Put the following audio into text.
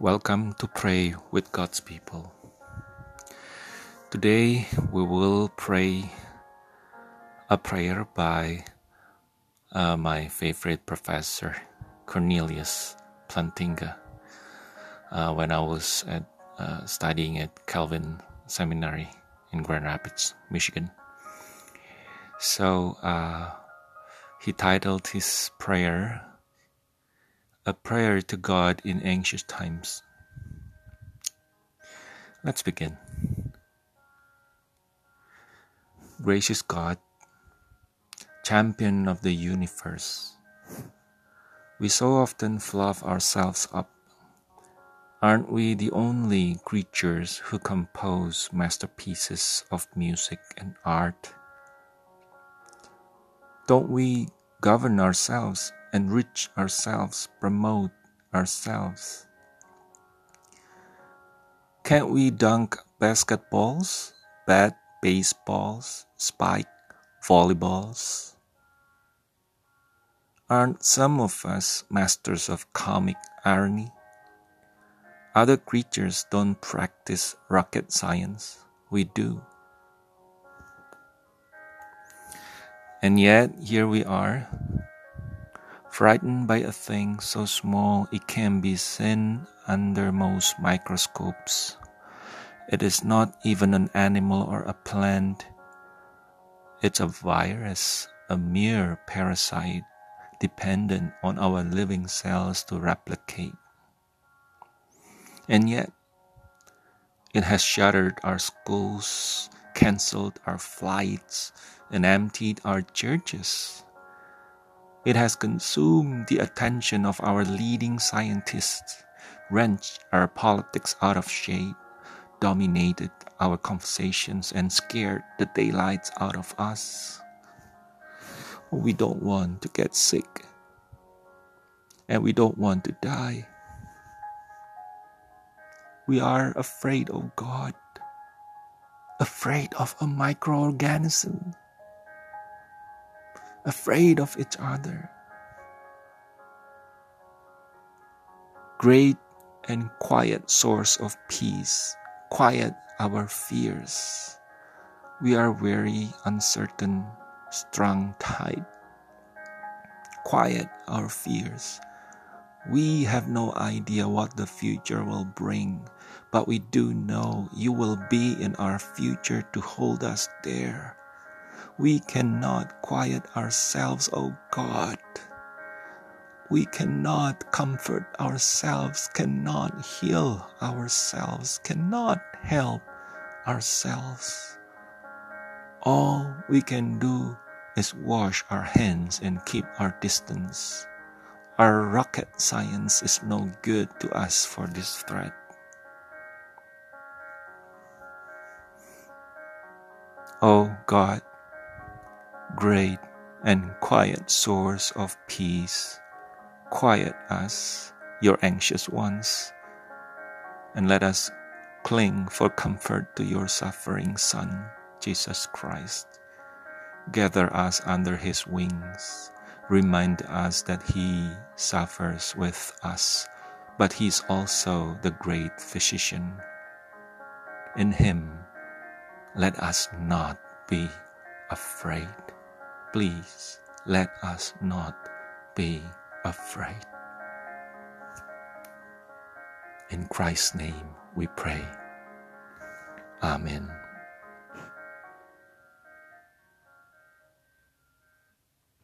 Welcome to Pray with God's People. Today we will pray a prayer by uh, my favorite professor, Cornelius Plantinga, uh, when I was at, uh, studying at Calvin Seminary in Grand Rapids, Michigan. So uh, he titled his prayer a prayer to God in anxious times. Let's begin. Gracious God, champion of the universe, we so often fluff ourselves up. Aren't we the only creatures who compose masterpieces of music and art? Don't we govern ourselves enrich ourselves, promote ourselves. Can't we dunk basketballs, bat baseballs, spike volleyballs? Aren't some of us masters of comic irony? Other creatures don't practice rocket science. We do. And yet, here we are, frightened by a thing so small it can be seen under most microscopes. It is not even an animal or a plant. It's a virus, a mere parasite dependent on our living cells to replicate. And yet, it has shuttered our schools, cancelled our flights, and emptied our churches. It has consumed the attention of our leading scientists, wrenched our politics out of shape, dominated our conversations, and scared the daylights out of us. We don't want to get sick, and we don't want to die. We are afraid of God, afraid of a microorganism afraid of each other. Great and quiet source of peace, quiet our fears. We are very uncertain, strung tight. Quiet our fears. We have no idea what the future will bring, but we do know you will be in our future to hold us there we cannot quiet ourselves, O God. We cannot comfort ourselves, cannot heal ourselves, cannot help ourselves. All we can do is wash our hands and keep our distance. Our rocket science is no good to us for this threat. Oh God, great and quiet source of peace, quiet us, your anxious ones, and let us cling for comfort to your suffering Son, Jesus Christ. Gather us under his wings. Remind us that he suffers with us, but he is also the great physician. In him, let us not be afraid. Please let us not be afraid. In Christ's name we pray. Amen.